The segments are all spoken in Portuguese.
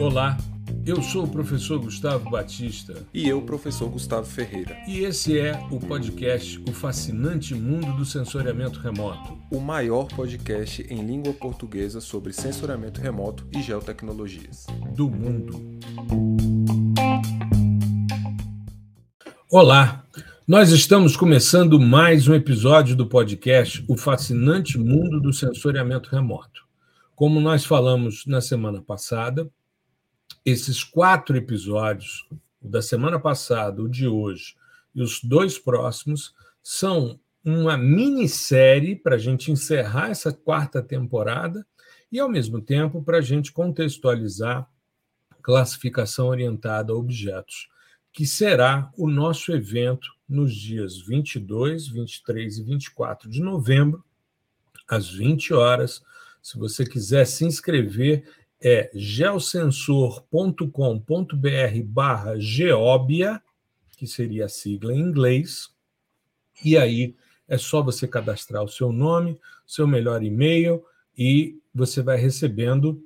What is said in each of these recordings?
Olá, eu sou o professor Gustavo Batista. E eu, professor Gustavo Ferreira. E esse é o podcast O Fascinante Mundo do Sensoriamento Remoto o maior podcast em língua portuguesa sobre sensoriamento remoto e geotecnologias do mundo. Olá, nós estamos começando mais um episódio do podcast O Fascinante Mundo do Sensoriamento Remoto. Como nós falamos na semana passada, esses quatro episódios, o da semana passada, o de hoje e os dois próximos, são uma minissérie para a gente encerrar essa quarta temporada e, ao mesmo tempo, para a gente contextualizar classificação orientada a objetos, que será o nosso evento nos dias 22, 23 e 24 de novembro, às 20 horas. Se você quiser se inscrever, é geosensor.com.br barra geóbia, que seria a sigla em inglês, e aí é só você cadastrar o seu nome, seu melhor e-mail, e você vai recebendo,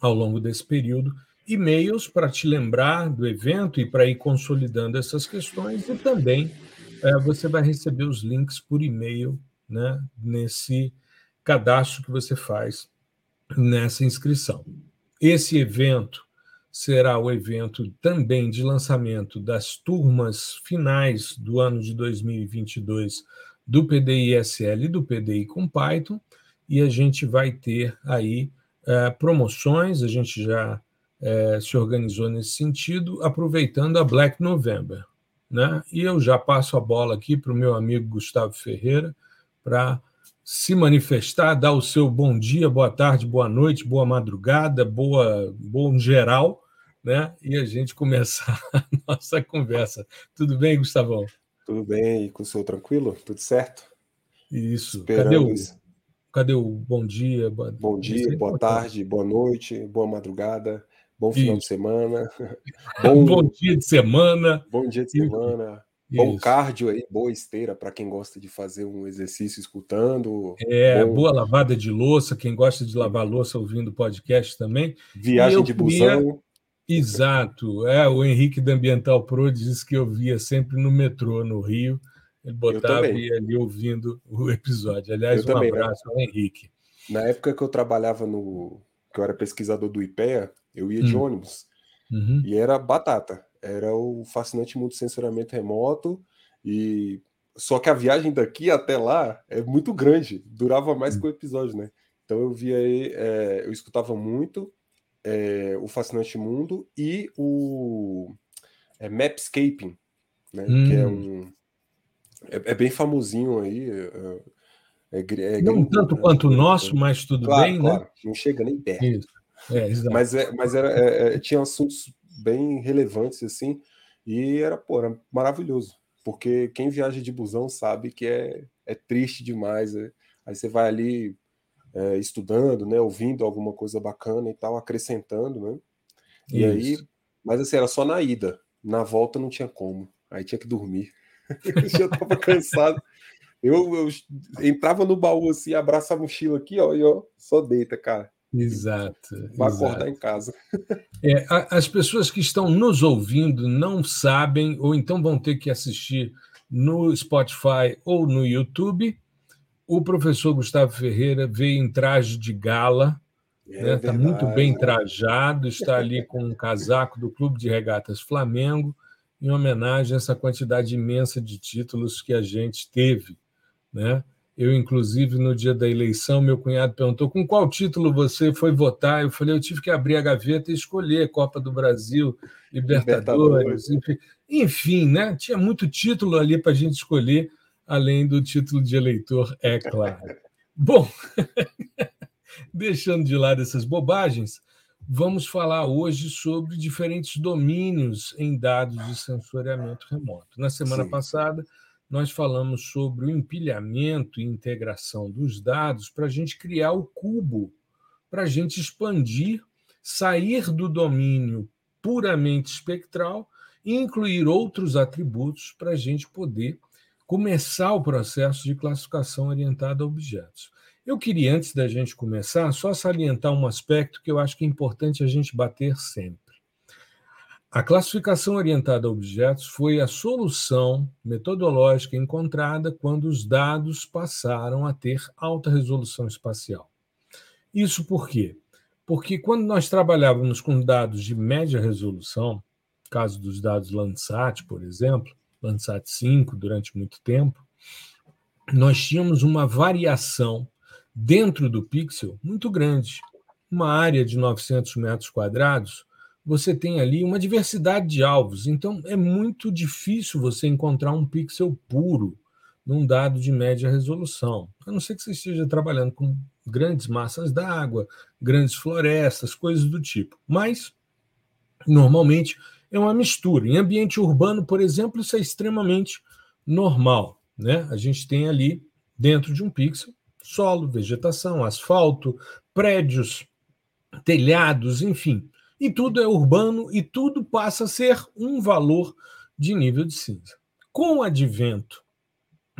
ao longo desse período, e-mails para te lembrar do evento e para ir consolidando essas questões, e também é, você vai receber os links por e-mail né, nesse cadastro que você faz nessa inscrição. Esse evento será o evento também de lançamento das turmas finais do ano de 2022 do PDI-SL e do PDI com Python, e a gente vai ter aí é, promoções, a gente já é, se organizou nesse sentido, aproveitando a Black November. Né? E eu já passo a bola aqui para o meu amigo Gustavo Ferreira para se manifestar, dar o seu bom dia, boa tarde, boa noite, boa madrugada, boa bom geral, né? E a gente começar a nossa conversa. Tudo bem, Gustavão? Tudo bem? E com o senhor tranquilo? Tudo certo? Isso. Cadê o, cadê o bom dia? Boa... Bom dia, boa tarde, boa noite, boa madrugada, bom final Isso. de semana. Bom... bom dia de semana. Bom dia de semana. Bom cardio aí, boa esteira para quem gosta de fazer um exercício escutando. É, bom... boa lavada de louça, quem gosta de lavar louça ouvindo podcast também. Viagem de busão. Exato. É, o Henrique da Ambiental Pro disse que eu via sempre no metrô, no Rio. Ele botava e ia ali ouvindo o episódio. Aliás, eu um também, né? abraço ao Henrique. Na época que eu trabalhava no. que eu era pesquisador do IPEA, eu ia de hum. ônibus. Uhum. E era batata. Era o fascinante mundo de sensoramento remoto. E só que a viagem daqui até lá é muito grande, durava mais hum. que o episódio, né? Então eu via aí, é, eu escutava muito é, o Fascinante Mundo e o é, Mapscaping, né? Hum. Que é hum. um. É, é, bem famosinho aí. É, é, não tanto né? quanto o nosso, mas tudo claro, bem, né? claro. né? Não chega nem perto. Isso. mas é, mas era, tinha assuntos bem relevantes assim e era, pô, era maravilhoso porque quem viaja de busão sabe que é, é triste demais. Aí você vai ali é, estudando, né, ouvindo alguma coisa bacana e tal, acrescentando, né? E Isso. aí, mas assim, era só na ida, na volta não tinha como, aí tinha que dormir. eu já tava cansado. Eu, eu, entrava no baú assim, abraça a mochila aqui, ó, e ó, só deita, cara. Exato. Vai acordar em casa. É, as pessoas que estão nos ouvindo não sabem, ou então vão ter que assistir no Spotify ou no YouTube, o professor Gustavo Ferreira veio em traje de gala, está é né? Tá muito bem trajado, está ali com um casaco do Clube de Regatas Flamengo, em homenagem a essa quantidade imensa de títulos que a gente teve. Né? Eu, inclusive, no dia da eleição, meu cunhado perguntou com qual título você foi votar. Eu falei, eu tive que abrir a gaveta e escolher Copa do Brasil, Libertadores, Libertadores. enfim. Enfim, né? tinha muito título ali para a gente escolher além do título de eleitor, é claro. Bom, deixando de lado essas bobagens, vamos falar hoje sobre diferentes domínios em dados de sensoriamento remoto. Na semana Sim. passada, nós falamos sobre o empilhamento e integração dos dados para a gente criar o cubo, para a gente expandir, sair do domínio puramente espectral e incluir outros atributos para a gente poder começar o processo de classificação orientada a objetos. Eu queria, antes da gente começar, só salientar um aspecto que eu acho que é importante a gente bater sempre. A classificação orientada a objetos foi a solução metodológica encontrada quando os dados passaram a ter alta resolução espacial. Isso por quê? Porque quando nós trabalhávamos com dados de média resolução, caso dos dados Landsat, por exemplo, Landsat 5 durante muito tempo, nós tínhamos uma variação dentro do pixel muito grande. Uma área de 900 metros quadrados você tem ali uma diversidade de alvos. Então, é muito difícil você encontrar um pixel puro num dado de média resolução. A não ser que você esteja trabalhando com grandes massas d'água, grandes florestas, coisas do tipo. Mas, normalmente, é uma mistura. Em ambiente urbano, por exemplo, isso é extremamente normal. Né? A gente tem ali, dentro de um pixel, solo, vegetação, asfalto, prédios, telhados, enfim e tudo é urbano e tudo passa a ser um valor de nível de cinza. Com o advento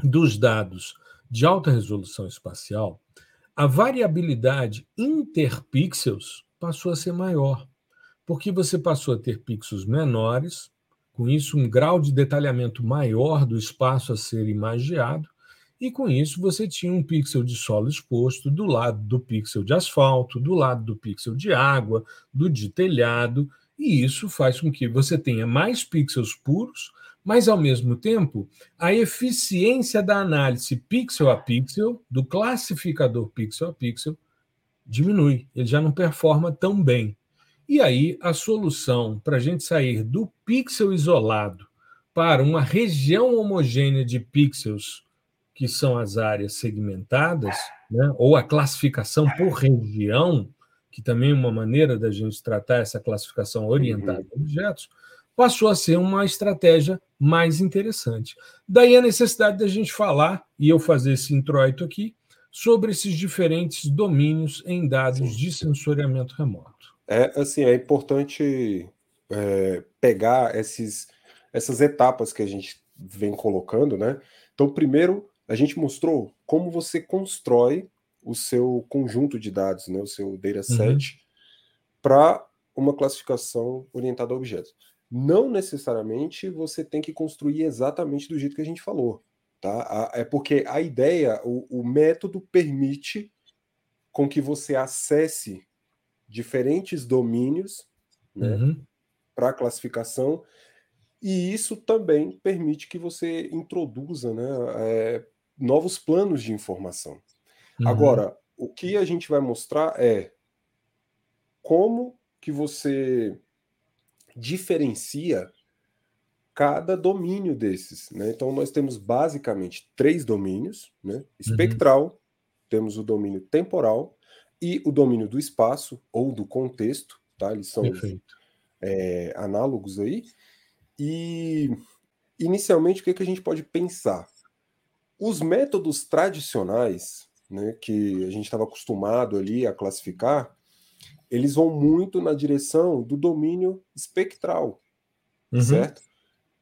dos dados de alta resolução espacial, a variabilidade interpixels passou a ser maior, porque você passou a ter pixels menores, com isso um grau de detalhamento maior do espaço a ser imagiado, e com isso você tinha um pixel de solo exposto do lado do pixel de asfalto, do lado do pixel de água, do de telhado, e isso faz com que você tenha mais pixels puros, mas ao mesmo tempo a eficiência da análise pixel a pixel, do classificador pixel a pixel, diminui, ele já não performa tão bem. E aí a solução para a gente sair do pixel isolado para uma região homogênea de pixels que são as áreas segmentadas, né, ou a classificação por região, que também é uma maneira da gente tratar essa classificação orientada uhum. a objetos, passou a ser uma estratégia mais interessante. Daí a necessidade da gente falar, e eu fazer esse introito aqui, sobre esses diferentes domínios em dados de sensoriamento remoto. É assim, é importante é, pegar esses, essas etapas que a gente vem colocando, né? Então, primeiro, a gente mostrou como você constrói o seu conjunto de dados, né, o seu dataset, uhum. para uma classificação orientada a objetos. Não necessariamente você tem que construir exatamente do jeito que a gente falou. Tá? É porque a ideia, o, o método permite com que você acesse diferentes domínios né, uhum. para classificação e isso também permite que você introduza né, é, novos planos de informação. Uhum. Agora, o que a gente vai mostrar é como que você diferencia cada domínio desses. Né? Então, nós temos basicamente três domínios: né? Espectral, uhum. temos o domínio temporal e o domínio do espaço ou do contexto. Tá? Eles são é, análogos aí. E inicialmente, o que, que a gente pode pensar? Os métodos tradicionais, né, que a gente estava acostumado ali a classificar, eles vão muito na direção do domínio espectral, uhum. certo?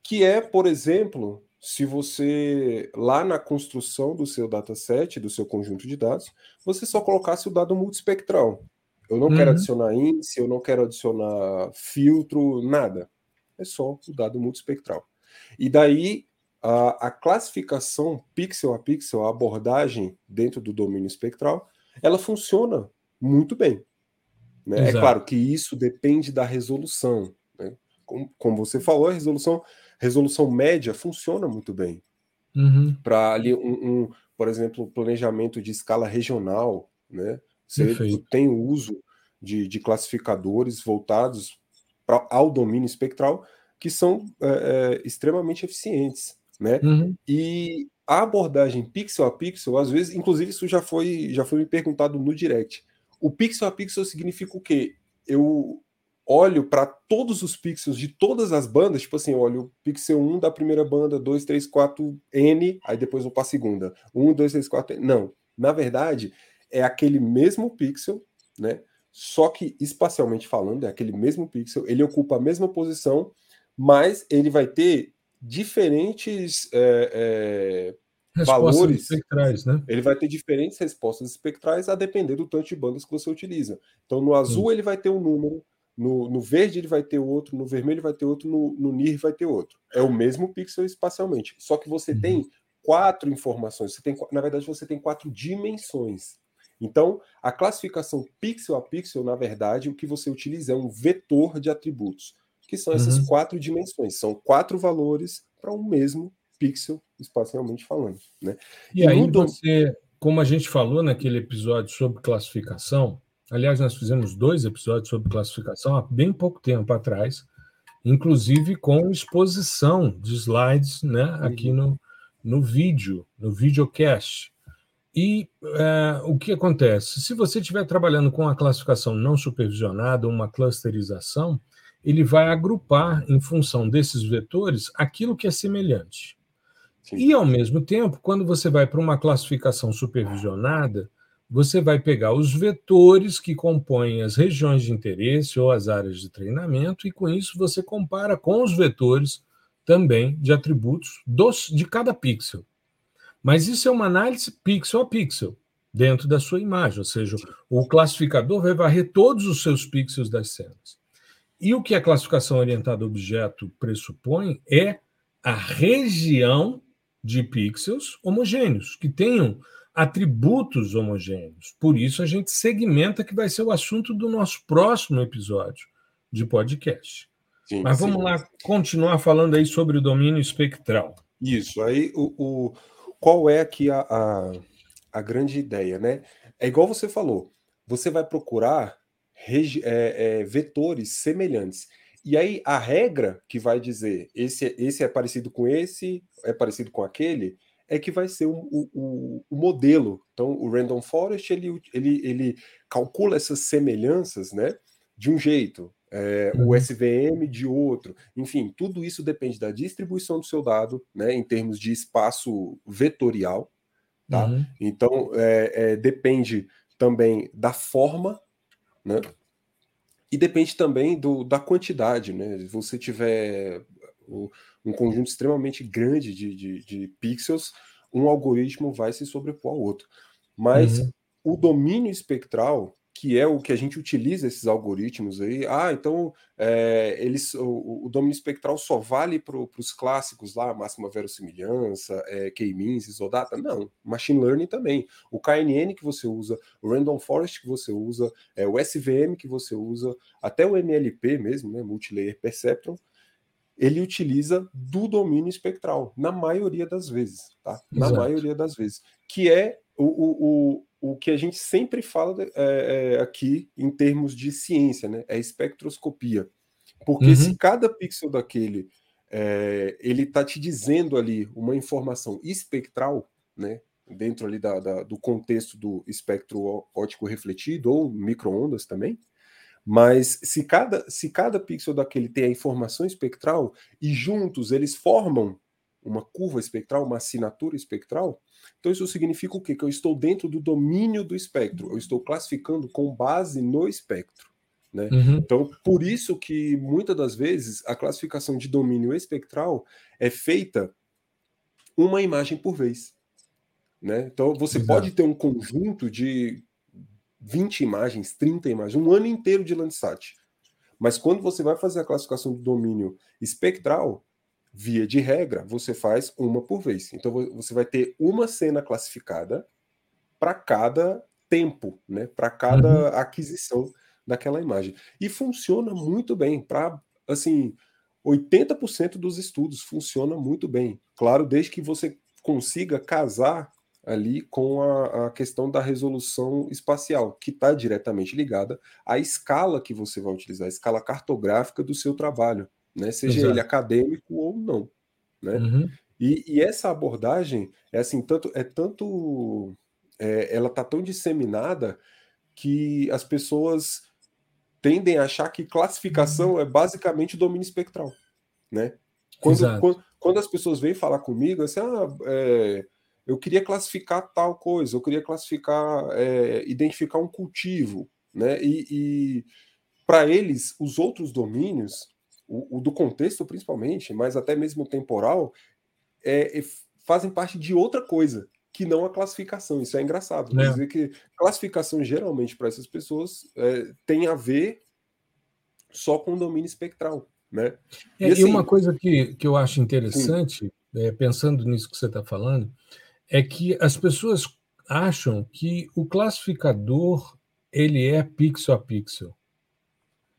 Que é, por exemplo, se você, lá na construção do seu dataset, do seu conjunto de dados, você só colocasse o dado multispectral. Eu não uhum. quero adicionar índice, eu não quero adicionar filtro, nada. É só o dado multispectral. E daí a, a classificação pixel a pixel, a abordagem dentro do domínio espectral, ela funciona muito bem. Né? É claro que isso depende da resolução. Né? Como, como, você falou, a resolução, resolução média funciona muito bem. Uhum. Para ali um, um, por exemplo, planejamento de escala regional, né? Você Perfeito. tem o uso de, de classificadores voltados pra, ao domínio espectral que são é, é, extremamente eficientes né? Uhum. E a abordagem pixel a pixel, às vezes, inclusive isso já foi já foi me perguntado no direct. O pixel a pixel significa o quê? Eu olho para todos os pixels de todas as bandas, tipo assim, olho o pixel 1 da primeira banda, 2, 3, 4, N, aí depois vou para a segunda. 1, 2, 3, 4, N. Não. Na verdade, é aquele mesmo pixel, né? Só que espacialmente falando, é aquele mesmo pixel, ele ocupa a mesma posição, mas ele vai ter diferentes é, é, valores. Espectrais, né? Ele vai ter diferentes respostas espectrais a depender do tanto de bandas que você utiliza. Então, no azul, Sim. ele vai ter um número, no, no, verde ele vai ter outro, no vermelho vai ter outro, no, no NIR vai ter outro. É o mesmo pixel espacialmente. Só que você uhum. tem quatro informações. Você tem, na verdade, você tem quatro dimensões. Então, a classificação pixel a pixel, na verdade, o que você utiliza é um vetor de atributos, que são essas uhum. quatro dimensões. São quatro valores para um mesmo pixel, espacialmente falando. Né? E, e aí você, como a gente falou naquele episódio sobre classificação, aliás, nós fizemos dois episódios sobre classificação há bem pouco tempo atrás, inclusive com exposição de slides né, aqui uhum. no, no vídeo, no videocast. E é, o que acontece? Se você estiver trabalhando com a classificação não supervisionada, uma clusterização, ele vai agrupar em função desses vetores aquilo que é semelhante. Sim. E, ao mesmo tempo, quando você vai para uma classificação supervisionada, você vai pegar os vetores que compõem as regiões de interesse ou as áreas de treinamento, e com isso você compara com os vetores também de atributos dos, de cada pixel. Mas isso é uma análise pixel a pixel, dentro da sua imagem, ou seja, o classificador vai varrer todos os seus pixels das cenas. E o que a classificação orientada a objeto pressupõe é a região de pixels homogêneos, que tenham atributos homogêneos. Por isso a gente segmenta que vai ser o assunto do nosso próximo episódio de podcast. Sim, Mas vamos sim. lá continuar falando aí sobre o domínio espectral. Isso, aí o, o qual é aqui a, a, a, grande ideia, né? É igual você falou, você vai procurar é, é, vetores semelhantes. E aí a regra que vai dizer esse, esse é parecido com esse, é parecido com aquele, é que vai ser o, o, o modelo. Então, o Random Forest ele, ele, ele calcula essas semelhanças né, de um jeito é, uhum. o SVM de outro. Enfim, tudo isso depende da distribuição do seu dado, né, em termos de espaço vetorial. Tá? Uhum. Então, é, é, depende também da forma, né? E depende também do, da quantidade, né? Se você tiver um conjunto extremamente grande de, de, de pixels, um algoritmo vai se sobrepor ao outro. Mas uhum. o domínio espectral que é o que a gente utiliza esses algoritmos aí. Ah, então é, eles, o, o, domínio espectral só vale para os clássicos lá, máxima verossimilhança, é, K-means, isodata? Não, machine learning também. O KNN que você usa, o random forest que você usa, é, o SVM que você usa, até o MLP mesmo, né, multilayer perceptron, ele utiliza do domínio espectral, na maioria das vezes, tá? Na Exato. maioria das vezes, que é o, o, o que a gente sempre fala é, é, aqui em termos de ciência, né? É espectroscopia. Porque uhum. se cada pixel daquele é, ele está te dizendo ali uma informação espectral, né? Dentro ali da, da, do contexto do espectro óptico refletido ou microondas também, mas se cada, se cada pixel daquele tem a informação espectral e juntos eles formam uma curva espectral, uma assinatura espectral, então, isso significa o quê? Que eu estou dentro do domínio do espectro, eu estou classificando com base no espectro. Né? Uhum. Então, por isso que muitas das vezes a classificação de domínio espectral é feita uma imagem por vez. Né? Então, você Exato. pode ter um conjunto de 20 imagens, 30 imagens, um ano inteiro de Landsat. Mas quando você vai fazer a classificação do domínio espectral, Via de regra, você faz uma por vez. Então você vai ter uma cena classificada para cada tempo, né? Para cada uhum. aquisição daquela imagem. E funciona muito bem para assim, 80% dos estudos funciona muito bem. Claro, desde que você consiga casar ali com a, a questão da resolução espacial, que está diretamente ligada à escala que você vai utilizar, a escala cartográfica do seu trabalho né? Seja Exato. ele acadêmico ou não, né? Uhum. E, e, essa abordagem é assim tanto é tanto é, ela está tão disseminada que as pessoas tendem a achar que classificação uhum. é basicamente domínio espectral, né? Quando, quando, quando, as pessoas vêm falar comigo assim, ah, é, eu queria classificar tal coisa, eu queria classificar, é, identificar um cultivo, né? E, e para eles, os outros domínios o, o, do contexto principalmente, mas até mesmo temporal, é, é, fazem parte de outra coisa que não a classificação. Isso é engraçado. É. Quer dizer que classificação geralmente para essas pessoas é, tem a ver só com o domínio espectral. Né? É, e, assim, e, uma coisa que, que eu acho interessante, é, pensando nisso que você está falando, é que as pessoas acham que o classificador ele é pixel a pixel.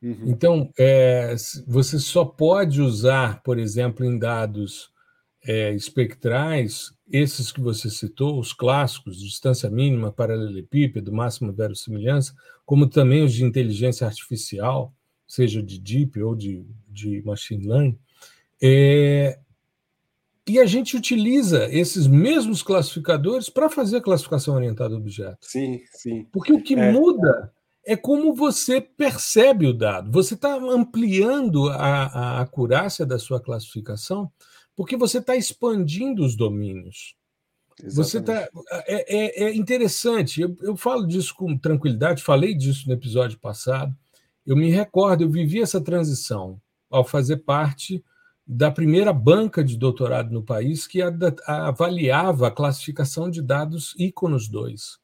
Uhum. Então, é, você só pode usar, por exemplo, em dados é, espectrais, esses que você citou, os clássicos, distância mínima, paralelepípedo, máxima verossimilhança, como também os de inteligência artificial, seja de deep ou de, de machine learning, é, e a gente utiliza esses mesmos classificadores para fazer classificação orientada a objetos. Sim, sim. Porque o que é. muda é como você percebe o dado. Você está ampliando a, a, acurácia da sua classificação porque você está expandindo os domínios. Exatamente. Você tá, é, é, é interessante, eu, eu falo disso com tranquilidade, falei disso no episódio passado. Eu me recordo, eu vivi essa transição ao fazer parte da primeira banca de doutorado no país que avaliava a classificação de dados íconos 2.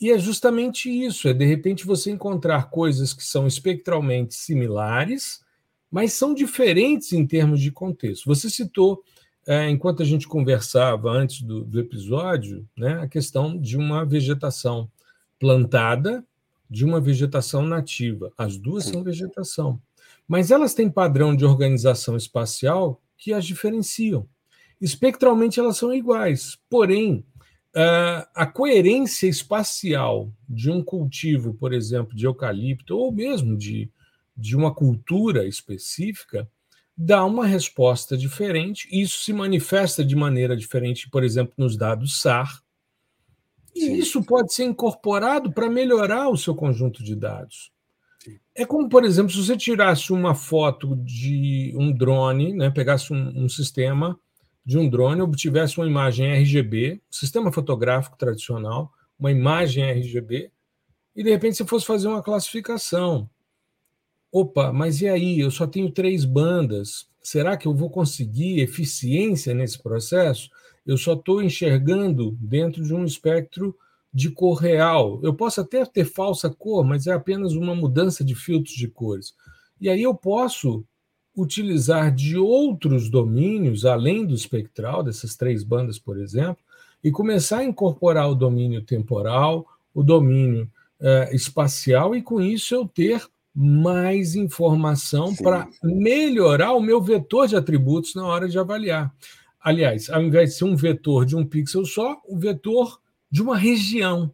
E é justamente isso, é de repente você encontrar coisas que são espectralmente similares, mas são diferentes em termos de contexto. Você citou, é, enquanto a gente conversava antes do, do episódio, né, a questão de uma vegetação plantada, de uma vegetação nativa. As duas são vegetação, mas elas têm padrão de organização espacial que as diferenciam. Espectralmente elas são iguais, porém Uh, a coerência espacial de um cultivo, por exemplo, de eucalipto, ou mesmo de, de uma cultura específica, dá uma resposta diferente. Isso se manifesta de maneira diferente, por exemplo, nos dados SAR. E Sim. isso pode ser incorporado para melhorar o seu conjunto de dados. Sim. É como, por exemplo, se você tirasse uma foto de um drone, né, pegasse um, um sistema de um drone obtivesse uma imagem RGB, sistema fotográfico tradicional, uma imagem RGB, e de repente você fosse fazer uma classificação. Opa, mas e aí? Eu só tenho três bandas. Será que eu vou conseguir eficiência nesse processo? Eu só estou enxergando dentro de um espectro de cor real. Eu posso até ter falsa cor, mas é apenas uma mudança de filtros de cores. E aí eu posso utilizar de outros domínios, além do espectral, dessas três bandas, por exemplo, e começar a incorporar o domínio temporal, o domínio eh, espacial, e com isso eu ter mais informação para melhorar o meu vetor de atributos na hora de avaliar. Aliás, ao invés de ser um vetor de um pixel só, o vetor de uma região.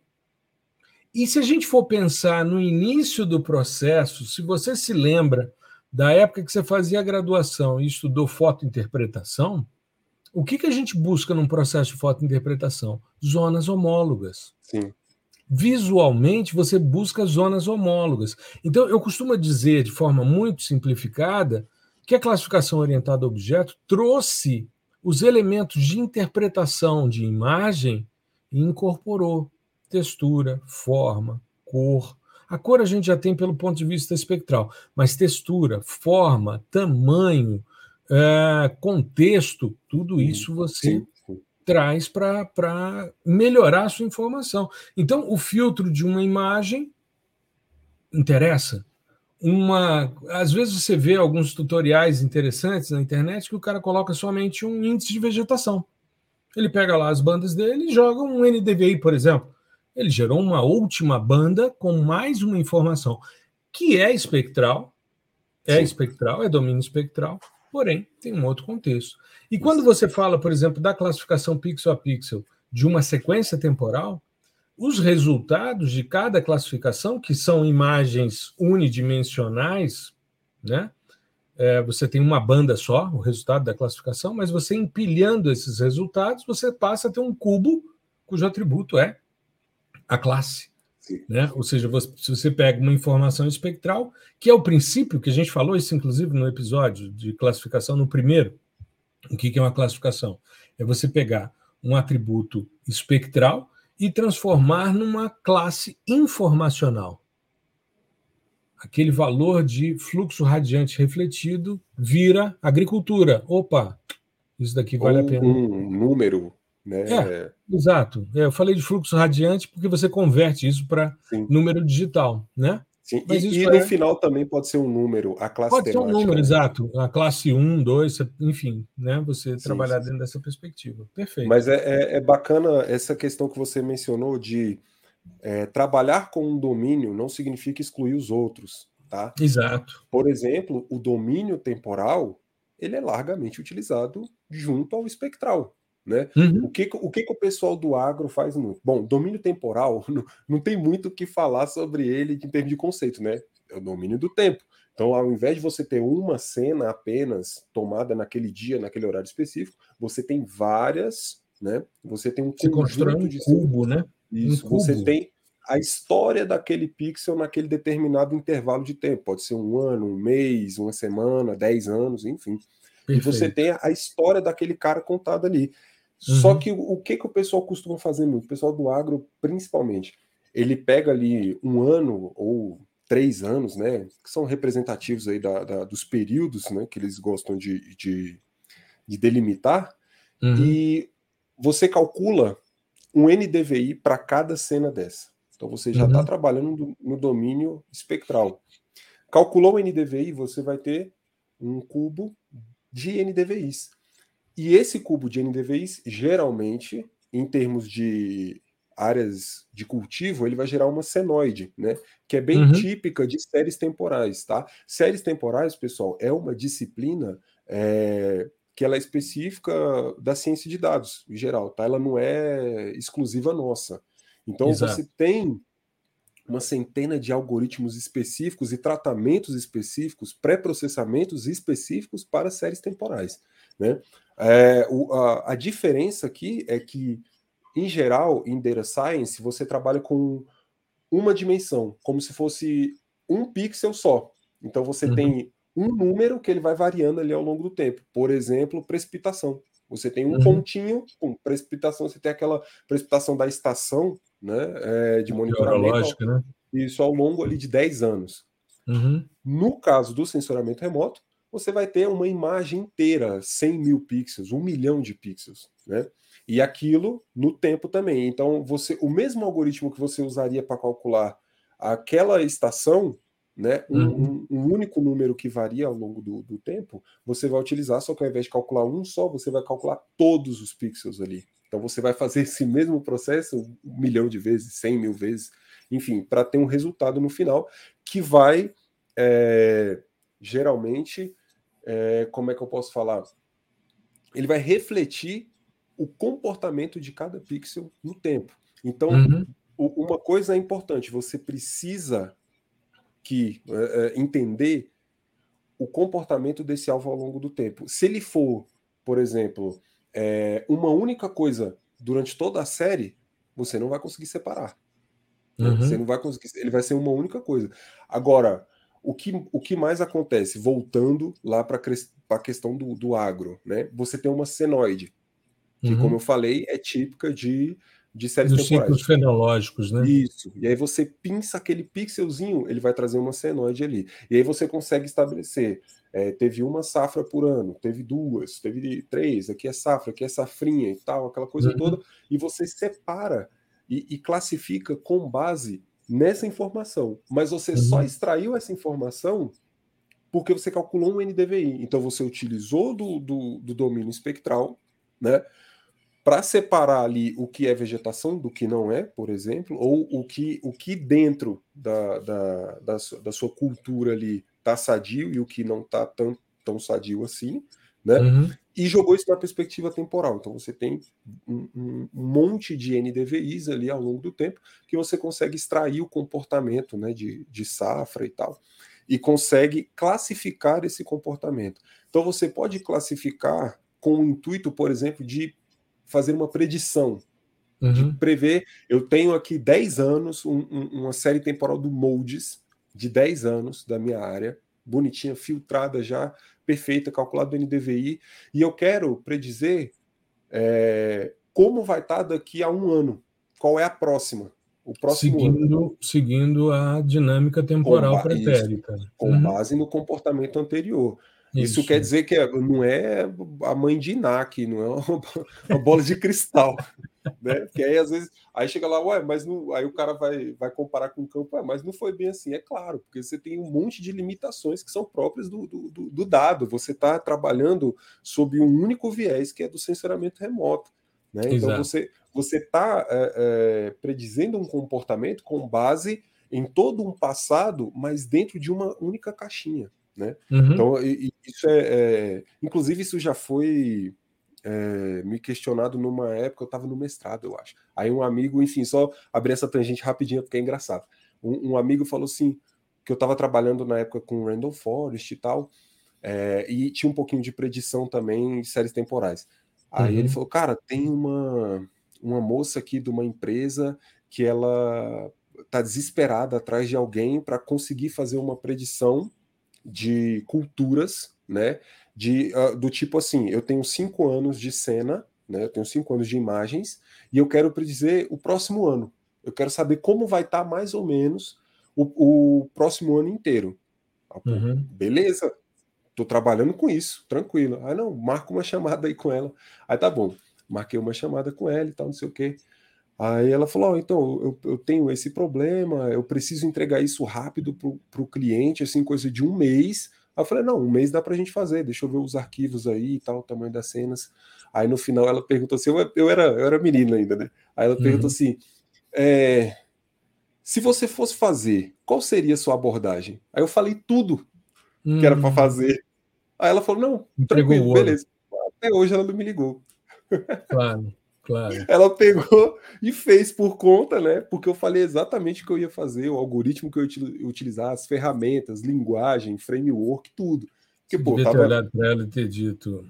E se a gente for pensar no início do processo, se você se lembra da época que você fazia a graduação e estudou fotointerpretação, o que, que a gente busca num processo de fotointerpretação? Zonas homólogas. Sim. Visualmente, você busca zonas homólogas. Então, eu costumo dizer, de forma muito simplificada, que a classificação orientada a objeto trouxe os elementos de interpretação de imagem e incorporou textura, forma, cor, a cor a gente já tem pelo ponto de vista espectral, mas textura, forma, tamanho, é, contexto, tudo isso você sim, traz para melhorar a sua informação. Então, o filtro de uma imagem interessa. Uma, às vezes você vê alguns tutoriais interessantes na internet que o cara coloca somente um índice de vegetação. Ele pega lá as bandas dele e joga um NDVI, por exemplo ele gerou uma última banda com mais uma informação, que é espectral, é Sim. espectral, é domínio espectral, porém tem um outro contexto. E quando você fala, por exemplo, da classificação pixel a pixel de uma sequência temporal, os resultados de cada classificação, que são imagens unidimensionais, né? É, você tem uma banda só, o resultado da classificação, mas você empilhando esses resultados, você passa a ter um cubo cujo atributo é a classe. Né? Ou seja, você, se você pega uma informação espectral, que é o princípio que a gente falou, isso inclusive no episódio de classificação, no primeiro, o que é uma classificação? É você pegar um atributo espectral e transformar numa classe informacional. aquele valor de fluxo radiante refletido vira agricultura. Opa, isso daqui vale Ou a pena. Um número, né? É, exato. É, eu falei de fluxo radiante porque você converte isso para número digital, né? Sim, Mas e, e no é... final também pode ser um número, a classe Pode temática. ser um número, exato. A classe 1, 2, enfim, né? Você sim, trabalhar sim. dentro dessa perspectiva. Perfeito. Mas é, é, é, bacana essa questão que você mencionou de é, trabalhar com um domínio não significa excluir os outros, tá? Exato. Por exemplo, o domínio temporal ele é largamente utilizado junto ao espectral. Né? Uhum. O, que, o que, que o pessoal do agro faz muito? Bom, domínio temporal não, não tem muito o que falar sobre ele em termos de conceito, né? É o domínio do tempo. Então, ao invés de você ter uma cena apenas tomada naquele dia, naquele horário específico, você tem várias, né? Você tem um você constrói um de cubo, né? Isso. Um cubo. Você tem a história daquele pixel naquele determinado intervalo de tempo. Pode ser um ano, um mês, uma semana, dez anos, enfim. Perfeito. E você tem a história daquele cara contada ali. Uhum. Só que o que, que o pessoal costuma fazer muito? O pessoal do agro, principalmente, ele pega ali um ano ou três anos, né? Que são representativos aí da, da dos períodos, né? Que eles gostam de, de, de delimitar. Uhum. E você calcula um NDVI para cada cena dessa. Então você já está uhum. trabalhando no domínio espectral. Calculou o NDVI, você vai ter um cubo de NDVIs. E esse cubo de NDVIs, geralmente, em termos de áreas de cultivo, ele vai gerar uma senoide, né? Que é bem uhum. típica de séries temporais, tá? Séries temporais, pessoal, é uma disciplina é, que ela é específica da ciência de dados, em geral, tá? Ela não é exclusiva nossa. Então Exato. você tem uma centena de algoritmos específicos e tratamentos específicos, pré-processamentos específicos para séries temporais. Né? É, o, a, a, diferença aqui é que, em geral, em Data Science, você trabalha com uma dimensão, como se fosse um pixel só. Então você uhum. tem um número que ele vai variando ali ao longo do tempo. Por exemplo, precipitação. Você tem um uhum. pontinho, com precipitação, você tem aquela precipitação da estação né, é, de monitoramento. Né? Isso ao longo ali de 10 anos. Uhum. No caso do sensoramento remoto, você vai ter uma imagem inteira, 100 mil pixels, um milhão de pixels, né? E aquilo no tempo também. Então, você, o mesmo algoritmo que você usaria para calcular aquela estação, né, um, uhum. um, único número que varia ao longo do, do, tempo, você vai utilizar, só que ao invés de calcular um só, você vai calcular todos os pixels ali. Então, você vai fazer esse mesmo processo um milhão de vezes, cem mil vezes, enfim, para ter um resultado no final que vai é, geralmente, é, como é que eu posso falar? Ele vai refletir o comportamento de cada pixel no tempo. Então, uhum. uma coisa é importante: você precisa que é, é, entender o comportamento desse alvo ao longo do tempo. Se ele for, por exemplo, é, uma única coisa durante toda a série, você não vai conseguir separar. Uhum. Você não vai conseguir. Ele vai ser uma única coisa. Agora, o que, o que mais acontece? Voltando lá para a questão do, do agro, né? Você tem uma senoide, que, uhum. como eu falei, é típica de, de séries Dos temporais. ciclos fenológicos, né? Isso. E aí você pinça aquele pixelzinho, ele vai trazer uma senoide ali. E aí você consegue estabelecer. É, teve uma safra por ano, teve duas, teve três, aqui é safra, aqui é safrinha e tal, aquela coisa uhum. toda, e você separa e, e classifica com base nessa informação. Mas você uhum. só extraiu essa informação porque você calculou um NDVI. Então você utilizou do, do, do domínio espectral, né? Para separar ali o que é vegetação do que não é, por exemplo, ou o que, o que dentro da, da, da, da sua cultura ali está sadio e o que não está tão, tão sadio assim, né? Uhum. E jogou isso na perspectiva temporal. Então você tem um, um, monte de NDVIs ali ao longo do tempo que você consegue extrair o comportamento né, de, de safra e tal, e consegue classificar esse comportamento. Então você pode classificar com o intuito, por exemplo, de fazer uma predição, uhum. de prever. Eu tenho aqui 10 anos, um, uma série temporal do Moldes, de 10 anos da minha área, bonitinha, filtrada já, perfeita, calculado do NDVI, e eu quero predizer é, como vai estar daqui a um ano, qual é a próxima. o próximo seguindo, ano. Seguindo a dinâmica temporal com pretérita. Isso, com uhum. base no comportamento anterior. Isso, isso, quer dizer que é, não é a mãe de Inak, não é uma bola de cristal. Né? Porque aí às vezes aí chega lá, ué, mas não, aí o cara vai, vai comparar com o campo, ué, mas não foi bem assim, é claro, porque você tem um monte de limitações que são próprias do, do, do dado. Você está trabalhando sob um único viés que é do sensoramento remoto. Né? Então você você está é, é, predizendo um comportamento com base em todo um passado, mas dentro de uma única caixinha. Né? Uhum. Então, isso é, é, Inclusive, isso já foi é, me questionado numa época, eu estava no mestrado, eu acho. Aí um amigo, enfim, só abrir essa tangente rapidinho porque é engraçado. Um, um amigo falou assim, que eu estava trabalhando na época com Randall Forest e tal, é, e tinha um pouquinho de predição também de séries temporais. Aí uhum. ele falou, cara, tem uma, uma moça aqui de uma empresa que ela tá desesperada atrás de alguém para conseguir fazer uma predição de culturas, né? De, uh, do tipo assim, eu tenho cinco anos de cena, né? Eu tenho cinco anos de imagens e eu quero predizer o próximo ano. Eu quero saber como vai estar tá mais ou menos o, o próximo ano inteiro. Ah, uhum. Beleza, tô trabalhando com isso, tranquilo. Ah, não, marca uma chamada aí com ela. Aí tá bom, marquei uma chamada com ela e tal, não sei o quê. Aí ela falou: oh, então, eu, eu, tenho esse problema, eu preciso entregar isso rápido para o cliente, assim, coisa de um mês. Aí eu falei: não, um mês dá para a gente fazer, deixa eu ver os arquivos aí e tal, o tamanho das cenas. Aí no final ela perguntou assim: eu, eu era, eu era menina ainda, né? Aí ela uhum. perguntou assim: é, se você fosse fazer, qual seria a sua abordagem? Aí eu falei tudo que era para hum. fazer. Aí ela falou: não, Entregou tranquilo, beleza. Até hoje ela não me ligou. Claro. Claro. Ela pegou e fez por conta, né? Porque eu falei exatamente o que eu ia fazer, o algoritmo que eu ia utilizar, as ferramentas, linguagem, framework, tudo. Porque, Você pô, tava... ter olhado para ela e ter dito: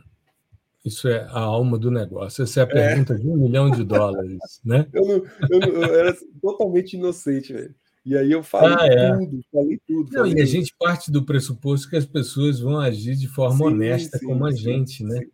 Isso é a alma do negócio. Essa é a é. pergunta é. de um milhão de dólares, né? Eu, não, eu, não, eu era totalmente inocente, velho. E aí eu falei ah, é. tudo, falei tudo. Não, e a gente parte do pressuposto que as pessoas vão agir de forma sim, honesta sim, como a gente, né?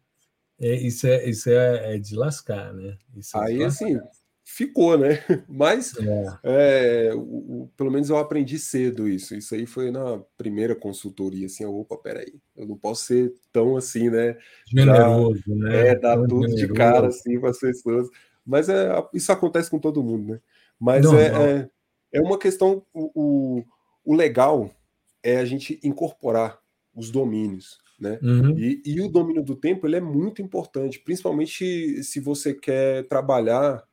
É, isso é, isso é, é de lascar, né? É Aí, assim, ficou, né? Mas, é. É, o, o, pelo menos eu aprendi cedo isso. Isso aí foi na primeira consultoria, assim, opa, peraí, eu não posso ser tão assim, né? Generoso, né? É, dar tão tudo generoso. de cara, assim, para as pessoas. Mas é, isso acontece com todo mundo, né? Mas não, é, não. é, é uma questão, o, o, o legal é a gente incorporar os domínios. Né? Uhum. E, e, o domínio do tempo ele é muito importante, principalmente se você quer trabalhar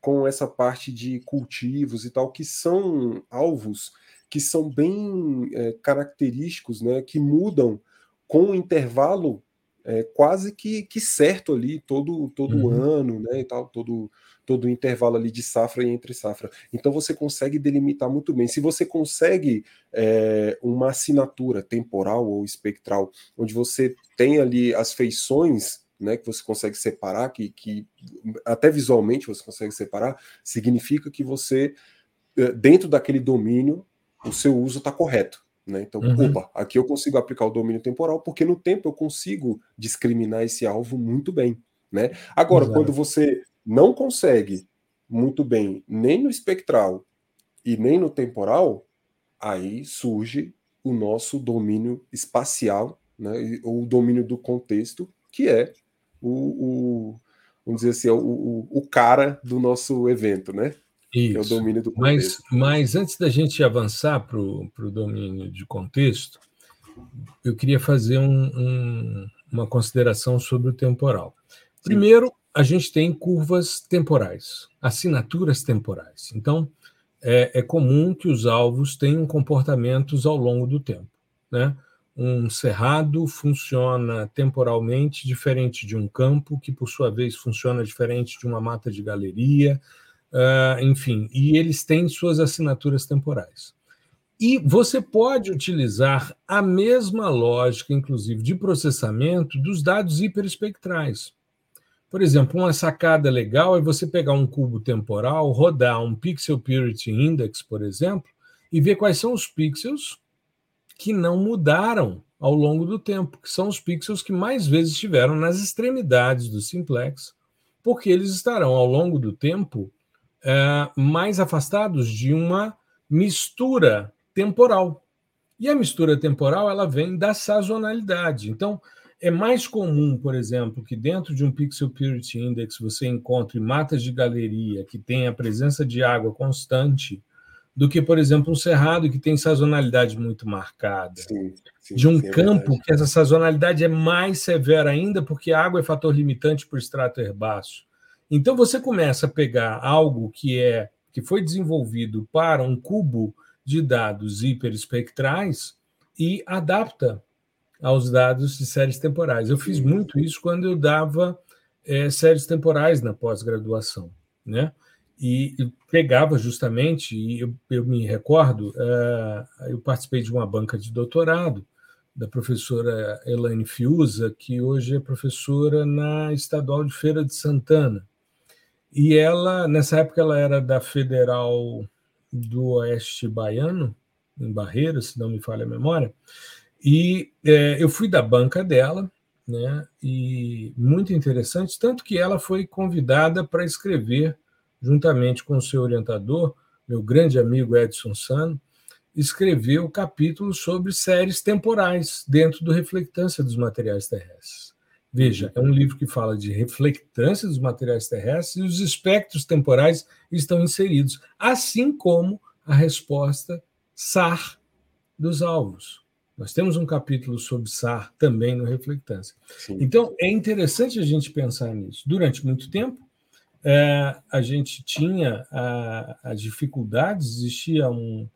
com essa parte de cultivos e tal, que são alvos que são bem é, característicos, né? que mudam com um intervalo é, quase que, que certo ali todo, todo uhum. ano, né? E tal, todo, todo o intervalo ali de safra e entre safra. Então você consegue delimitar muito bem. Se você consegue é, uma assinatura temporal ou espectral, onde você tem ali as feições né, que você consegue separar, que, que até visualmente você consegue separar, significa que você, é, dentro daquele domínio, o seu uso está correto. Né? Então, uhum. opa, aqui eu consigo aplicar o domínio temporal, porque no tempo eu consigo discriminar esse alvo muito bem. Né? Agora, Exato. quando você não consegue muito bem nem no espectral e nem no temporal, aí surge o nosso domínio espacial, né, ou o domínio do contexto, que é o, o vamos dizer assim, o, o, o, cara do nosso evento, né? Isso. Que é o domínio do contexto. Mas, mas antes da gente avançar para o domínio de contexto, eu queria fazer um, um, uma consideração sobre o temporal. Primeiro, a gente tem curvas temporais, assinaturas temporais. Então, é, é, comum que os alvos tenham comportamentos ao longo do tempo. Né? Um cerrado funciona temporalmente diferente de um campo, que por sua vez funciona diferente de uma mata de galeria, uh, enfim, e eles têm suas assinaturas temporais. E você pode utilizar a mesma lógica, inclusive, de processamento dos dados hiperespectrais. Por exemplo, uma sacada legal é você pegar um cubo temporal, rodar um Pixel Purity Index, por exemplo, e ver quais são os pixels que não mudaram ao longo do tempo, que são os pixels que mais vezes estiveram nas extremidades do simplex, porque eles estarão ao longo do tempo é, mais afastados de uma mistura temporal. E a mistura temporal ela vem da sazonalidade. Então, é mais comum, por exemplo, que dentro de um Pixel Purity Index você encontre matas de galeria que têm a presença de água constante, do que, por exemplo, um cerrado que tem sazonalidade muito marcada. Sim, sim, de um sim, é campo é que essa sazonalidade é mais severa ainda, porque a água é fator limitante para o extrato herbáceo. Então você começa a pegar algo que é que foi desenvolvido para um cubo de dados hiperespectrais e adapta aos dados de séries temporais. Eu fiz muito isso quando eu dava é, séries temporais na pós-graduação, né? E, e, pegava justamente, e eu, eu me recordo, uh, eu participei de uma banca de doutorado da professora Elaine Fiuza, que hoje é professora na Estadual de Feira de Santana. E ela, nessa época, ela era da Federal do Oeste Baiano, em Barreiras, se não me falha a memória, e é, eu fui da banca dela, né? E muito interessante, tanto que ela foi convidada para escrever, juntamente com o seu orientador, meu grande amigo Edson Sano, escreveu o capítulo sobre séries temporais dentro do Reflectância dos Materiais Terrestres. Veja, é um livro que fala de reflectância dos materiais terrestres e os espectros temporais estão inseridos, assim como a resposta SAR dos alvos. Nós temos um capítulo sobre SAR também no Reflectância. Sim. Então, é interessante a gente pensar nisso. Durante muito tempo, é, a gente tinha as dificuldades, existia um,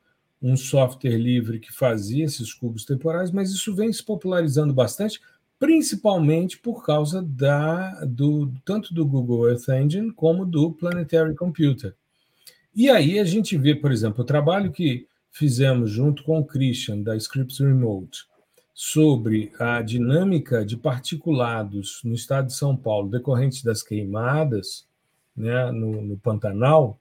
um software livre que fazia esses cubos temporais, mas isso vem se popularizando bastante, principalmente por causa da, do, tanto do Google Earth Engine como do Planetary Computer. E aí a gente vê, por exemplo, o trabalho que fizemos junto com o Christian, da Scripts Remote, sobre a dinâmica de particulados no estado de São Paulo decorrentes das queimadas né, no, no Pantanal,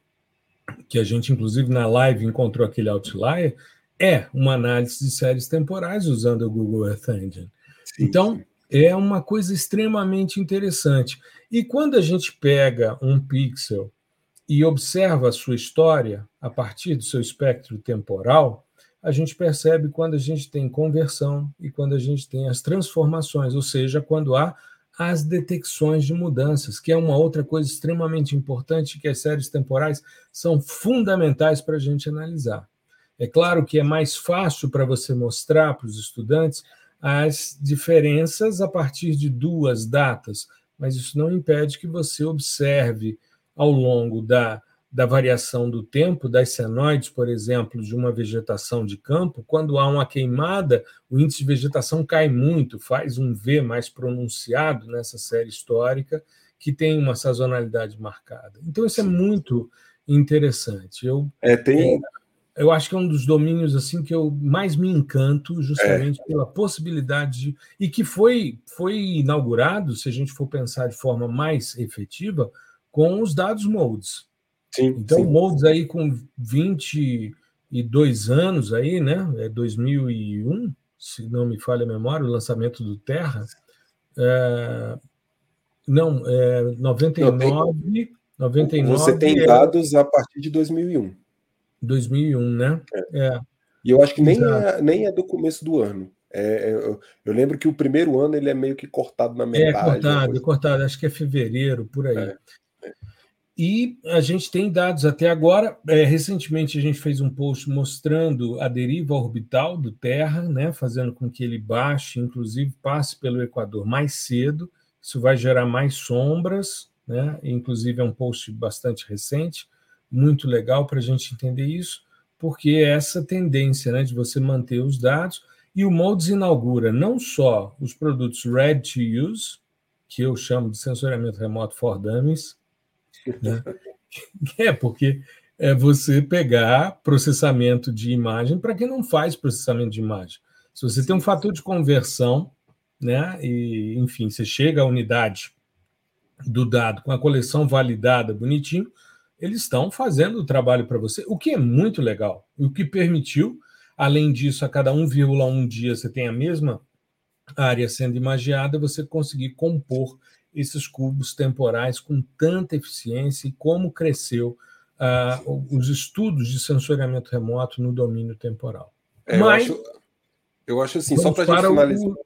que a gente, inclusive, na live encontrou aquele outlier, é uma análise de séries temporais usando o Google Earth Engine. Sim, então, sim. é uma coisa extremamente interessante. E quando a gente pega um pixel e observa a sua história a partir do seu espectro temporal, a gente percebe quando a gente tem conversão e quando a gente tem as transformações, ou seja, quando há as detecções de mudanças, que é uma outra coisa extremamente importante que as séries temporais são fundamentais para a gente analisar. É claro que é mais fácil para você mostrar para os estudantes as diferenças a partir de duas datas, mas isso não impede que você observe ao longo da, da variação do tempo, das senoides, por exemplo, de uma vegetação de campo, quando há uma queimada, o índice de vegetação cai muito, faz um V mais pronunciado nessa série histórica, que tem uma sazonalidade marcada. Então, isso é muito interessante. Eu, é, tem... Eu acho que é um dos domínios assim que eu mais me encanto, justamente é. pela possibilidade de, e que foi, foi inaugurado, se a gente for pensar de forma mais efetiva, com os dados moldes. Sim, então, sim. moldes aí com 22 anos aí, né? É 2001, se não me falha a memória, o lançamento do Terra. É, não, é 99, não, tem, 99. Você tem é, dados a partir de 2001. 2001, né? É. é. E eu acho que nem é, nem é do começo do ano. É, é, eu, eu, lembro que o primeiro ano ele é meio que cortado na metade. É cortado, é cortado. Acho que é fevereiro, por aí. É. E a gente tem dados até agora. É, recentemente a gente fez um post mostrando a deriva orbital do Terra, né, fazendo com que ele baixe, inclusive passe pelo Equador mais cedo. Isso vai gerar mais sombras, né? Inclusive é um post bastante recente, muito legal para a gente entender isso, porque é essa tendência, né, de você manter os dados e o Modes inaugura não só os produtos Ready to Use, que eu chamo de sensoriamento remoto for dummies, né? É, porque é você pegar processamento de imagem para quem não faz processamento de imagem. Se você tem um fator de conversão, né, e enfim, você chega à unidade do dado com a coleção validada bonitinho, eles estão fazendo o trabalho para você, o que é muito legal, o que permitiu, além disso, a cada 1,1 dia você tem a mesma área sendo imagiada, você conseguir compor esses cubos temporais com tanta eficiência e como cresceu uh, os estudos de sensoriamento remoto no domínio temporal. É, Mas, eu, acho, eu acho assim, só para a gente finalizar. O,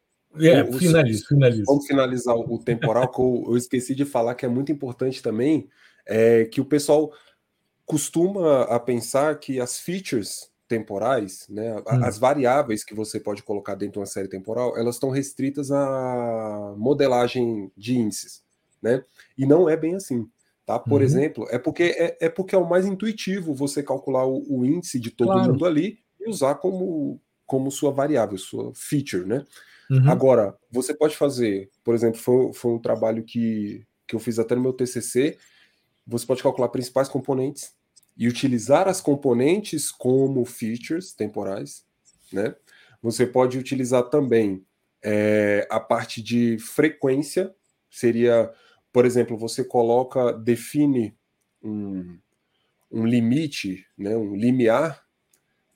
é, o, finaliza, finaliza. Vamos finalizar o temporal, que eu, eu, esqueci de falar que é muito importante também, é que o pessoal costuma a pensar que as features temporais, né, hum. as variáveis que você pode colocar dentro de uma série temporal, elas estão restritas à modelagem de índices, né? E não é bem assim. Tá? Por uhum. exemplo, é porque é, é, porque é o mais intuitivo você calcular o, o índice de todo claro. mundo ali e usar como, como sua variável, sua feature, né? Uhum. Agora, você pode fazer, por exemplo, foi, foi um trabalho que, que eu fiz até no meu TCC, você pode calcular principais componentes e utilizar as componentes como features temporais, né? Você pode utilizar também é, a parte de frequência, seria por exemplo, você coloca, define um, um limite, né, um limiar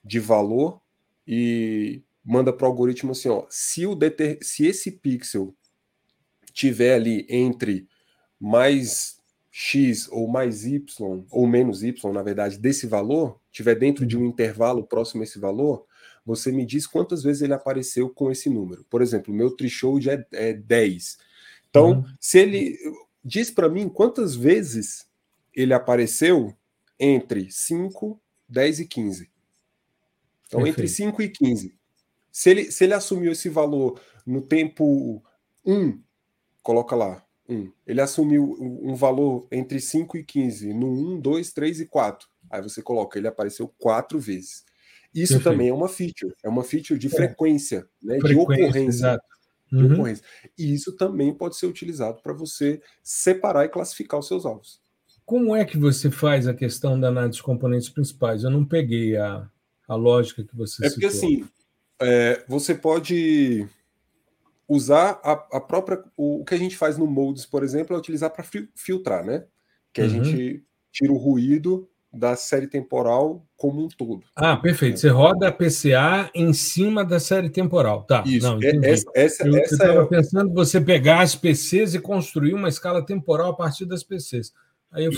de valor e manda para o algoritmo assim, ó, se, o deter, se esse pixel tiver ali entre mais x ou mais y, ou menos y, na verdade, desse valor, tiver dentro de um intervalo próximo a esse valor, você me diz quantas vezes ele apareceu com esse número. Por exemplo, o meu threshold é, é 10. Então, uhum. se ele diz para mim quantas vezes ele apareceu entre 5, 10 e 15. Então, Perfeito. entre 5 e 15. Se ele, se ele assumiu esse valor no tempo 1, coloca lá, 1. Ele assumiu um valor entre 5 e 15 no 1, 2, 3 e 4. Aí você coloca, ele apareceu quatro vezes. Isso Perfeito. também é uma feature, é uma feature de é. frequência, né, frequência, de ocorrência. Exato de uhum. ocorrência. E isso também pode ser utilizado para você separar e classificar os seus alvos. Como é que você faz a questão da análise dos componentes principais? Eu não peguei a, a lógica que você É porque assim, é, você pode usar a, a, própria. O, o, que a gente faz no Moldes, por exemplo, é utilizar para filtrar, né? Que a uhum. gente tira o ruído da série temporal como um todo. Ah, perfeito. Você roda a PCA em cima da série temporal. Tá. Isso. Não, é, essa, essa, eu estava é... pensando você pegar as PCs e construir uma escala temporal a partir das PCs.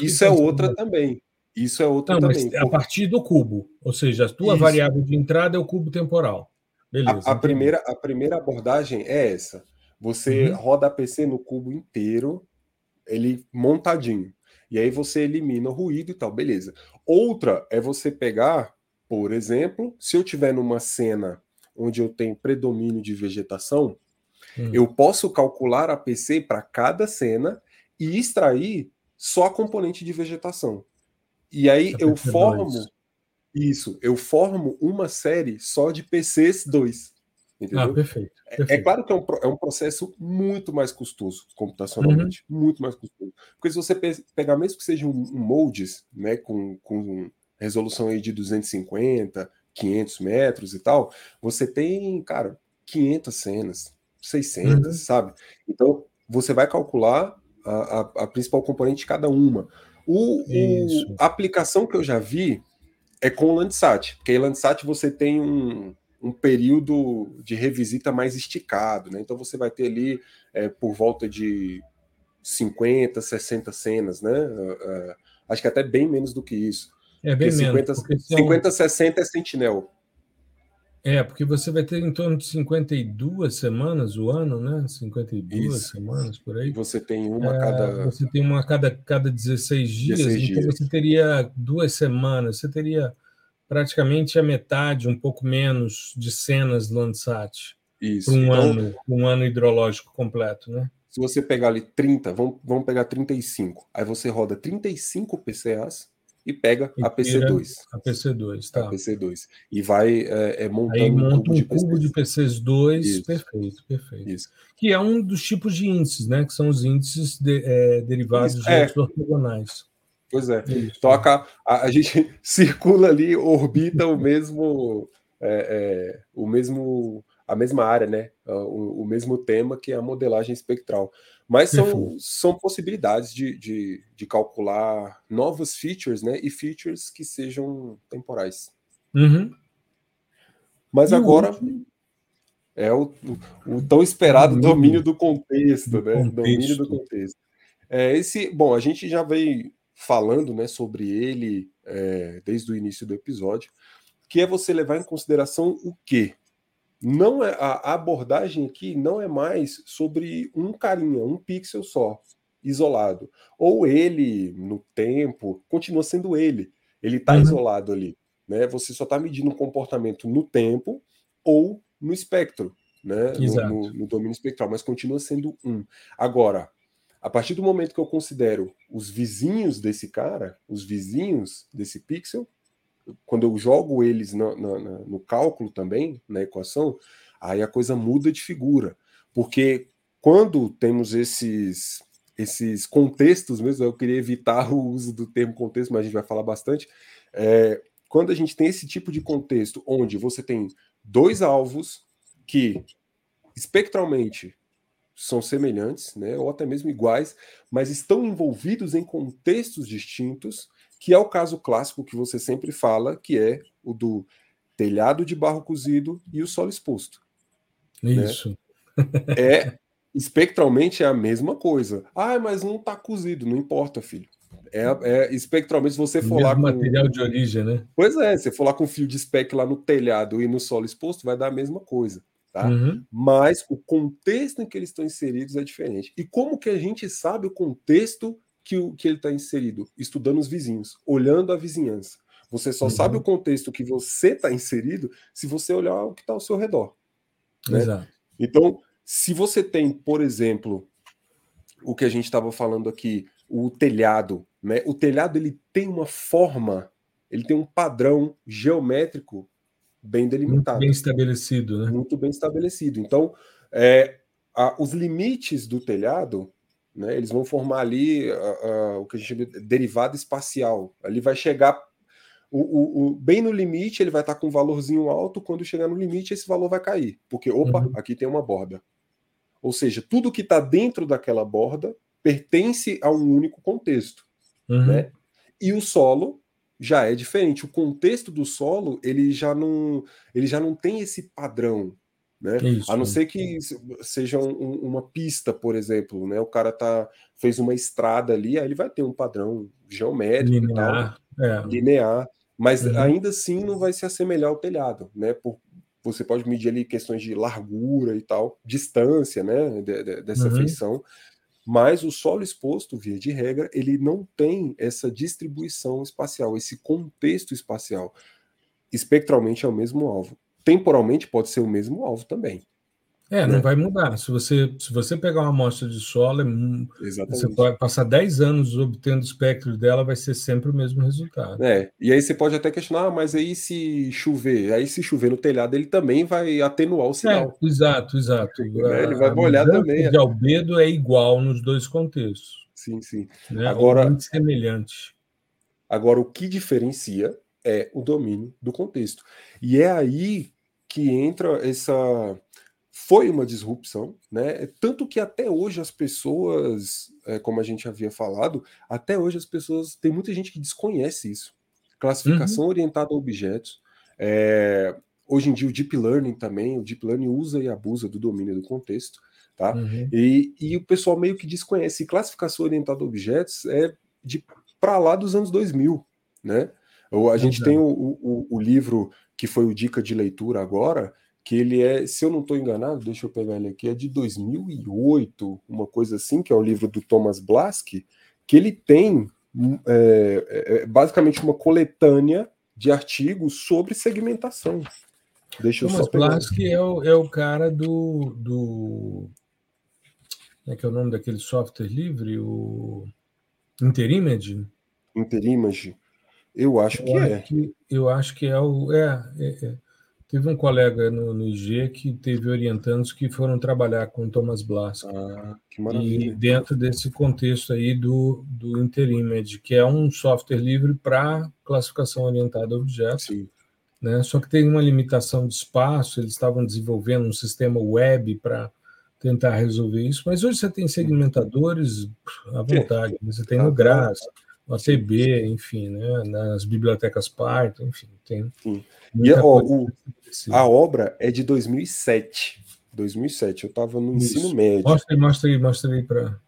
Isso é outra também. Isso é outra Não, também. a partir do cubo. Ou seja, a tua Isso. variável de entrada é o cubo temporal. Beleza. A, a primeira, a primeira abordagem é essa. Você uhum. roda a PC no cubo inteiro, ele montadinho. E aí você elimina o ruído e tal, beleza. Outra é você pegar, por exemplo, se eu tiver numa cena onde eu tenho predomínio de vegetação, hum. eu posso calcular a PC para cada cena e extrair só a componente de vegetação. E aí eu formo isso, eu formo uma série só de PCs 2. Entendeu? Ah, perfeito, perfeito. É, é, claro que é um, é um processo muito mais custoso computacionalmente, uhum. muito mais custoso. Porque se você pegar, mesmo que seja um, um moldes, né, com, com resolução aí de 250, 500 metros e tal, você tem, cara, 500 cenas, 600, uhum. sabe? Então, você vai calcular a, a, a principal componente de cada uma. O, o, a aplicação que eu já vi é com o Landsat, porque em Landsat você tem um, um período de revisita mais esticado, né? Então você vai ter ali é, por volta de 50, 60 cenas, né? Uh, uh, acho que até bem menos do que isso. É bem porque menos. 50, são... 50, 60 é Sentinel. É, porque você vai ter em torno de 52 semanas o ano, né? 52 Isso. semanas por aí. Você tem uma a é, cada. Você tem uma a cada, cada 16 dias, 16 então dias. você teria duas semanas, você teria praticamente a metade, um pouco menos, de cenas Landsat para um, então, ano, um ano hidrológico completo, né? Se você pegar ali 30, vamos, vamos pegar 35, aí você roda 35 PCAs e pega e a PC2. A PC2, tá. A PC2. E vai é, é montando aí monta um cubo, um cubo de, PCs. 2 Isso. perfeito, perfeito. Isso. Que é um dos tipos de índices, né? Que são os índices de, é, derivados Isso. de é. ortogonais. Pois é. Isso. Então a, a, a, gente circula ali, orbita o mesmo, é, é, o mesmo, a mesma área, né? O, o, mesmo tema que é a modelagem espectral. Mas são, são possibilidades de, de, de, calcular novos features, né? E features que sejam temporais. Uhum. Mas e agora é o, o, o, tão esperado domínio do contexto, do né? Contexto. Domínio do contexto. É, esse, bom, a gente já veio falando né, sobre ele é, desde o início do episódio, que é você levar em consideração o quê? Não é a abordagem aqui não é mais sobre um carinha, um pixel só, isolado. Ou ele, no tempo, continua sendo ele. Ele está uhum. isolado ali. Né? Você só está medindo o comportamento no tempo ou no espectro, né? No, no, no, domínio espectral, mas continua sendo um. Agora, a partir do momento que eu considero os vizinhos desse cara, os vizinhos desse pixel, quando eu jogo eles no, no, no cálculo também, na equação, aí a coisa muda de figura. Porque quando temos esses esses contextos mesmo, eu queria evitar o uso do termo contexto, mas a gente vai falar bastante. É, quando a gente tem esse tipo de contexto onde você tem dois alvos que espectralmente são semelhantes, né, ou até mesmo iguais, mas estão envolvidos em contextos distintos, que é o caso clássico que você sempre fala, que é o do telhado de barro cozido e o solo exposto. Né? Isso. Né? É espectralmente é a mesma coisa. Ah, mas não está cozido, não importa, filho. É, é espectralmente, se você for lá com. material de origem, né? Pois é, se você for lá com fio de spec lá no telhado e no solo exposto, vai dar a mesma coisa. Tá? Uhum. Mas o contexto em que eles estão inseridos é diferente. E como que a gente sabe o contexto que, o, que ele está inserido? Estudando os vizinhos, olhando a vizinhança. Você só uhum. sabe o contexto que você está inserido se você olhar o que está ao seu redor. Né? Exato. Então, se você tem, por exemplo, o que a gente estava falando aqui, o telhado, né? O telhado ele tem uma forma, ele tem um padrão geométrico bem delimitado. Muito bem estabelecido, né? Muito bem estabelecido. Então, é, a, os limites do telhado, né, eles vão formar ali a, a, o que a gente chama de derivada espacial. Ali vai chegar o, o, o, bem no limite, ele vai estar com um valorzinho alto. Quando chegar no limite, esse valor vai cair, porque opa, uhum. aqui tem uma borda. Ou seja, tudo que está dentro daquela borda pertence a um único contexto. Uhum. Né? E o solo já é diferente. O contexto do solo ele já não, ele já não tem esse padrão. Né? Isso, a não ser que seja um, uma pista, por exemplo, né? O cara tá fez uma estrada ali, aí ele vai ter um padrão geométrico linear, tal, é. linear, mas uhum. ainda assim não vai se assemelhar ao telhado, né? Por, você pode medir ali questões de largura e tal, distância, né? De, de, dessa uhum. feição, mas o solo exposto, via de regra, ele não tem essa distribuição espacial, esse contexto espacial. Espectralmente é o mesmo alvo. Temporalmente pode ser o mesmo alvo também. É, né? não vai mudar. Se você, se você pegar uma amostra de solo, é, você pode passar 10 anos obtendo espectro dela, vai ser sempre o mesmo resultado. É, e aí você pode até questionar, ah, mas aí se chover, aí se chover no telhado, ele também vai atenuar o sinal. É, exato, exato. É, ele vai molhar também. O albedo é igual nos dois contextos. Sim, sim. Né? Agora, muito semelhante. Agora, o que diferencia é o domínio do contexto. E é aí que entra essa foi uma disrupção, né? Tanto que até hoje as pessoas, é, como a gente havia falado, até hoje as pessoas tem muita gente que desconhece isso. Classificação uhum. orientada a objetos. É, hoje em dia o deep learning também, o deep learning usa e abusa do domínio do contexto, tá? Uhum. E, e o pessoal meio que desconhece. classificação orientada a objetos é de para lá dos anos 2000, né? A gente tem o, o, o livro que foi o dica de leitura agora, que ele é, se eu não estou enganado, deixa eu pegar ele aqui, é de 2008, uma coisa assim, que é o livro do Thomas Blask, que ele tem é, é, é, basicamente uma coletânea de artigos sobre segmentação. Deixa Thomas eu só pegar. Blask é o, é o cara do, do. Como é que é o nome daquele software livre? O Interimage? Interimage. Eu acho eu que acho é. Que, eu acho que é o. É, é, é. Teve um colega no, no IG que teve orientandos que foram trabalhar com Thomas Blask. Ah, que maravilha. E dentro desse contexto aí do, do Interimage, que é um software livre para classificação orientada a objetos. Sim. Né? Só que tem uma limitação de espaço, eles estavam desenvolvendo um sistema web para tentar resolver isso, mas hoje você tem segmentadores à vontade, você tem no GRAS, no ATB, enfim, né? nas bibliotecas Python, enfim, tem. E ó, o, a obra é de 2007. 2007, eu estava no Isso. ensino médio. Mostra aí, mostra aí, mostra aí para.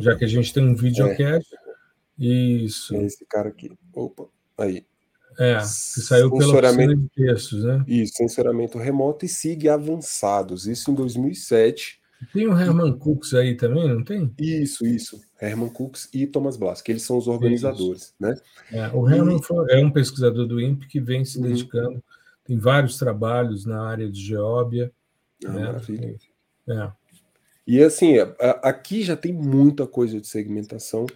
Já que a gente tem um videocast. É. Isso. É esse cara aqui. Opa, aí. É, que saiu pela oficina de textos, né? Isso, sensoramento remoto e SIG avançados. Isso em 2007. Tem o Herman e... Cooks aí também, não tem? Isso, isso. Herman Cooks e Thomas Blass, que eles são os organizadores, isso. né? É, o Herman é um pesquisador do INPE que vem se uhum. dedicando, tem vários trabalhos na área de geóbia. Ah, né? Maravilha. É. E assim, aqui já tem muita coisa de segmentação,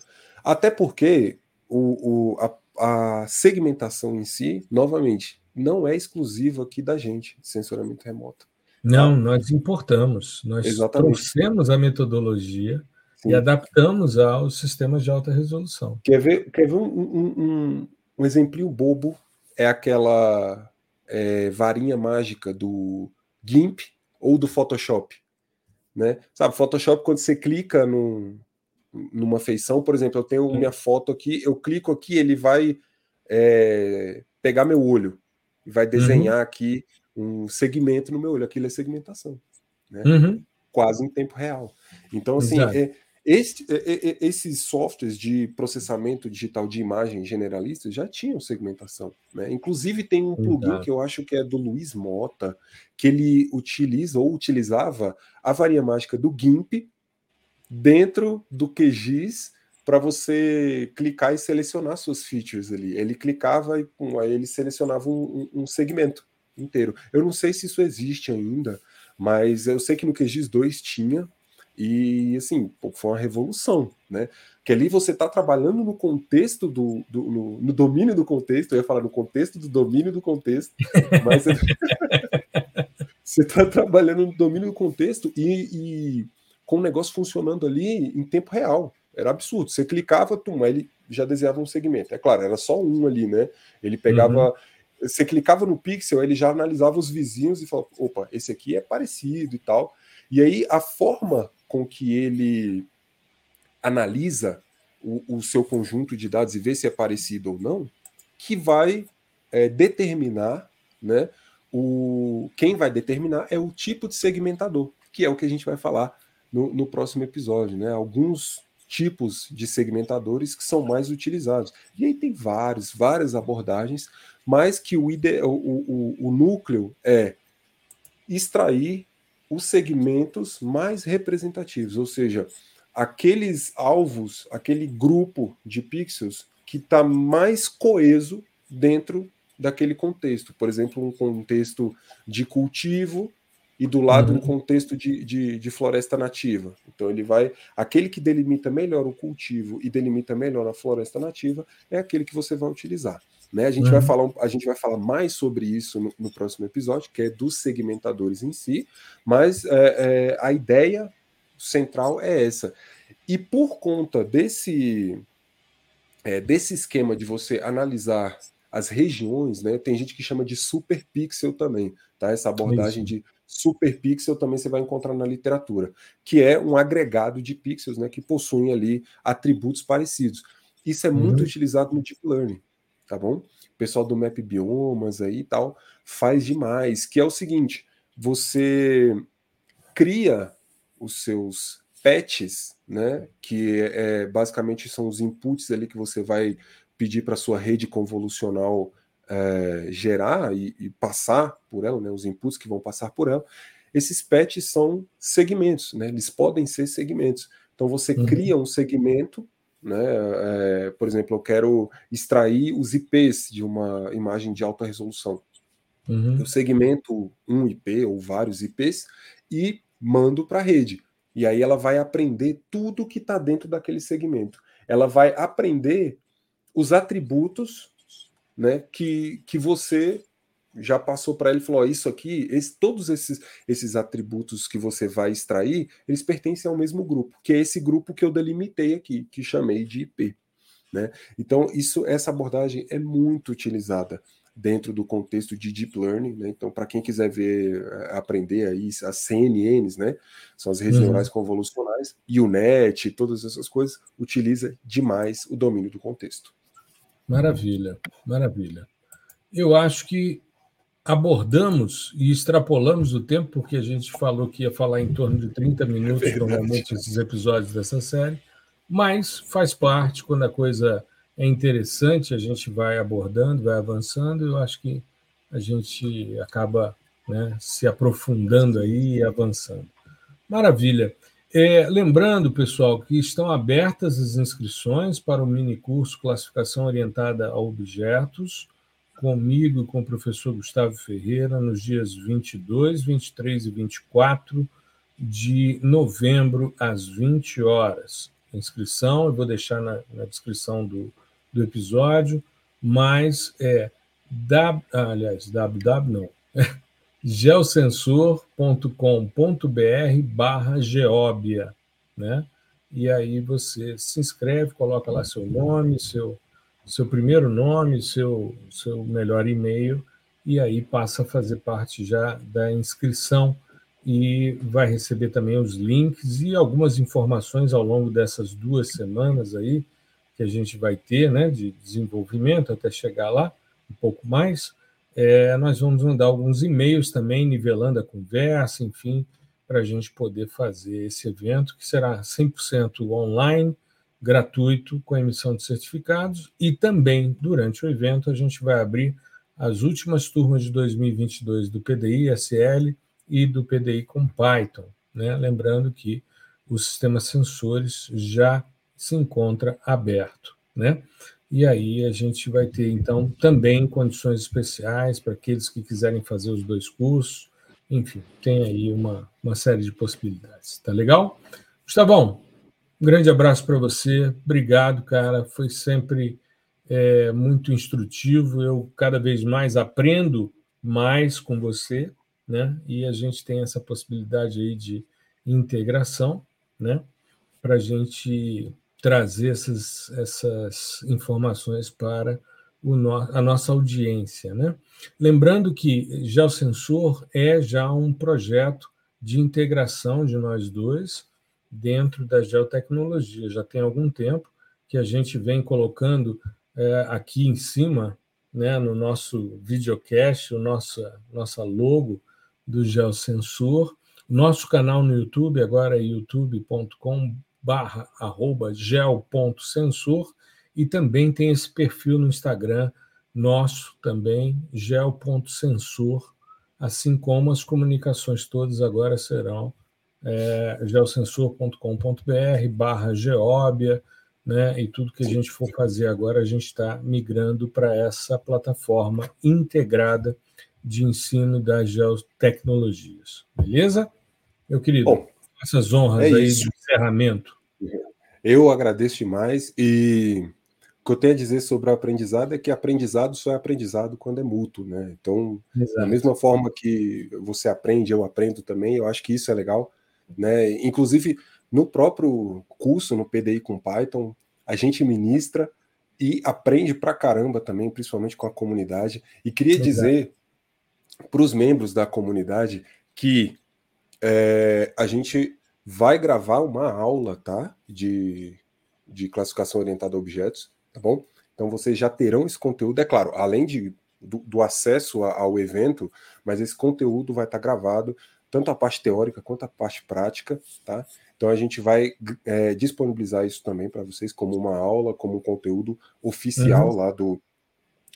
até porque o, o, a, a segmentação em si, novamente, não é exclusiva aqui da gente, censuramento remoto. Não, nós importamos, nós Exatamente. trouxemos a metodologia Sim. e adaptamos aos sistemas de alta resolução. Quer ver, quer ver um, um, um, um exemplinho bobo? É aquela é, varinha mágica do GIMP ou do Photoshop. Né? Sabe, Photoshop, quando você clica no, numa feição, por exemplo, eu tenho Sim. minha foto aqui, eu clico aqui, ele vai é, pegar meu olho e vai desenhar uhum. aqui um segmento no meu olho. Aquilo é segmentação, né? Uhum. Quase em tempo real. Então, assim, é, este, esses softwares de processamento digital de imagem generalistas já tinham segmentação. Né? Inclusive, tem um plugin Exato. que eu acho que é do Luiz Mota, que ele utiliza ou utilizava a varinha mágica do GIMP dentro do QGIS para você clicar e selecionar suas features ali. Ele clicava e pum, aí ele selecionava um, um, segmento inteiro. Eu não sei se isso existe ainda, mas eu sei que no QGIS 2 tinha, e assim, foi uma revolução, né? Que ali você está trabalhando no contexto do, do no, no, domínio do contexto, eu ia falar no contexto do domínio do contexto, mas você está trabalhando no domínio do contexto e, e, com o negócio funcionando ali em tempo real. Era absurdo. Você clicava, tum, ele já desenhava um segmento. É claro, era só um ali, né? Ele pegava. Uhum. Você clicava no pixel, ele já analisava os vizinhos e falava: opa, esse aqui é parecido e tal. E aí a forma com que ele analisa o, o, seu conjunto de dados e vê se é parecido ou não, que vai é, determinar, né? O, quem vai determinar é o tipo de segmentador, que é o que a gente vai falar no, no próximo episódio, né? Alguns tipos de segmentadores que são mais utilizados. E aí tem vários, várias abordagens, mas que o, ide, o, o, o núcleo é extrair os segmentos mais representativos, ou seja, aqueles alvos, aquele grupo de pixels que está mais coeso dentro daquele contexto. Por exemplo, um contexto de cultivo e do lado uhum. um contexto de, de, de, floresta nativa. Então ele vai. Aquele que delimita melhor o cultivo e delimita melhor a floresta nativa é aquele que você vai utilizar. Né? A, gente uhum. vai falar, a gente vai falar mais sobre isso no, no, próximo episódio, que é dos segmentadores em si, mas é, é, a ideia central é essa. E por conta desse, é, desse esquema de você analisar as regiões, né? Tem gente que chama de superpixel também, tá? Essa abordagem Isso. de superpixel também você vai encontrar na literatura, que é um agregado de pixels, né? Que possuem ali atributos parecidos. Isso é muito uhum. utilizado no deep learning tá bom? O pessoal do Map Biomas aí e tal faz demais, que é o seguinte, você cria os seus patches, né, que é, basicamente são os inputs ali que você vai pedir para sua rede convolucional é, gerar e, e, passar por ela, né, os inputs que vão passar por ela, esses patches são segmentos, né, eles podem ser segmentos. Então você uhum. cria um segmento né? É, por exemplo, eu quero extrair os IPs de uma imagem de alta resolução. Uhum. Eu segmento um IP ou vários IPs e mando para a rede. E aí ela vai aprender tudo que está dentro daquele segmento. Ela vai aprender os atributos né, que, que você já passou para ele e falou: isso aqui, esse, todos esses, esses atributos que você vai extrair, eles pertencem ao mesmo grupo, que é esse grupo que eu delimitei aqui, que chamei de IP. Né? Então, isso, essa abordagem é muito utilizada dentro do contexto de deep learning, né? Então, para quem quiser ver, eh, aprender aí as CNNs, né? São as redes uhum. neurais convolucionais, e o NET, todas essas coisas, utiliza demais o domínio do contexto. Maravilha, maravilha. Eu acho que abordamos e extrapolamos o tempo, porque a gente falou que ia falar em torno de 30 minutos, normalmente, esses episódios dessa série, mas faz parte, quando a coisa é interessante, a gente vai abordando, vai avançando, eu acho que a gente acaba né, se aprofundando aí e avançando. Maravilha. É, lembrando, pessoal, que estão abertas as inscrições para o mini curso Classificação Orientada a Objetos, comigo com o professor Gustavo Ferreira, nos dias 22, 23 e 24 de novembro, às 20 horas. Inscrição eu vou deixar na, na descrição do, do episódio, mas é w, ah, aliás, www não, geosensor.com.br barra geóbia, né? E aí você se inscreve, coloca lá seu nome, seu, seu primeiro nome, seu, seu melhor e-mail, e aí passa a fazer parte já da inscrição e vai receber também os links e algumas informações ao longo dessas duas semanas aí que a gente vai ter, né, de desenvolvimento até chegar lá, um pouco mais. É, nós vamos mandar alguns e-mails também, nivelando a conversa, enfim, para a gente poder fazer esse evento, que será 100% online, gratuito, com emissão de certificados, e também, durante o evento, a gente vai abrir as últimas turmas de 2022 do PDI SL e do PDI com Python. Né? Lembrando que o sistema sensores já se encontra aberto. Né? E aí a gente vai ter, então, também condições especiais para aqueles que quiserem fazer os dois cursos. Enfim, tem aí uma, uma série de possibilidades. Tá legal? Gustavão, um grande abraço para você. Obrigado, cara. Foi sempre é, muito instrutivo. Eu cada vez mais aprendo mais com você, né? E a gente tem essa possibilidade aí de integração, né? Para a gente trazer essas, essas informações para no, a nossa audiência. Né? Lembrando que já o Sensor é já um projeto de integração de nós dois dentro da geotecnologia. Já tem algum tempo que a gente vem colocando é, aqui em cima, né, no nosso videocast, o nosso nossa logo do Geosensor. Nosso canal no YouTube agora é youtube.com barra arroba e também tem esse perfil no Instagram nosso também, gel.sensor, assim como as comunicações todas agora serão é, geosensor.com.br barra geóbia, né, e tudo que a gente for fazer agora, a gente está migrando para essa plataforma integrada de ensino das geotecnologias. Beleza? Meu querido. Bom, essas honras é aí isso. de encerramento. Eu agradeço demais e o que eu tenho a dizer sobre o aprendizado é que aprendizado só é aprendizado quando é mútuo, né? Então, Exato. da mesma forma que você aprende, eu aprendo também, eu acho que isso é legal, né? Inclusive, no próprio curso, no PDI com Python, a gente ministra e aprende pra caramba também, principalmente com a comunidade. E queria Exato. dizer para os membros da comunidade que é, a gente vai gravar uma aula, tá? De, de classificação orientada a objetos, tá bom? Então vocês já terão esse conteúdo, é claro, além de, do, do acesso ao evento, mas esse conteúdo vai estar gravado, tanto a parte teórica quanto a parte prática, tá? Então a gente vai é, disponibilizar isso também para vocês como uma aula, como um conteúdo oficial uhum. lá do,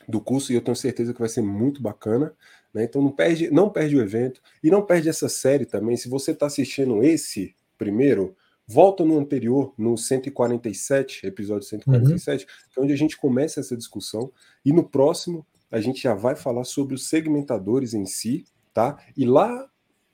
do curso, e eu tenho certeza que vai ser muito bacana. Né? Então não perde, não perde o evento e não perde essa série também. Se você está assistindo esse primeiro, volta no anterior, no 147, episódio 147, uhum. que é onde a gente começa essa discussão. E no próximo, a gente já vai falar sobre os segmentadores em si, tá? E lá,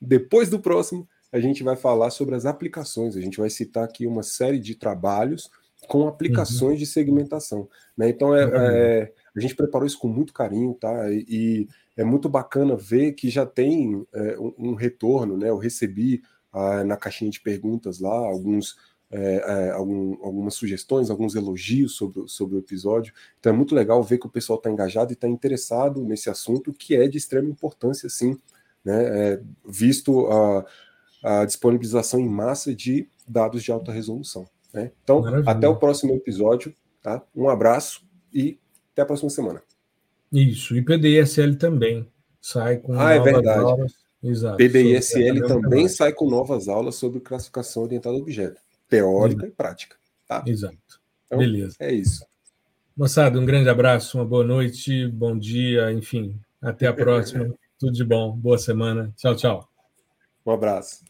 depois do próximo, a gente vai falar sobre as aplicações. A gente vai citar aqui uma série de trabalhos com aplicações uhum. de segmentação. Né? Então, é, é, a gente preparou isso com muito carinho, tá? E, é muito bacana ver que já tem é, um, retorno, né? Eu recebi ah, na caixinha de perguntas lá alguns, é, é, algum, algumas sugestões, alguns elogios sobre, sobre o episódio. Então é muito legal ver que o pessoal está engajado e está interessado nesse assunto, que é de extrema importância, sim, né? É, visto a, a disponibilização em massa de dados de alta resolução. Né? Então, Maravilha. até o próximo episódio. Tá? Um abraço e até a próxima semana. Isso, e PDISL também sai com ah, é verdade. aulas. Exato. PDISL também sai com novas aulas sobre classificação orientada a objeto, teórica uhum. e prática. Tá? Exato. Então, Beleza. É isso. Moçada, um grande abraço, uma boa noite, bom dia, enfim. Até a próxima. Tudo de bom. Boa semana. Tchau, tchau. Um abraço.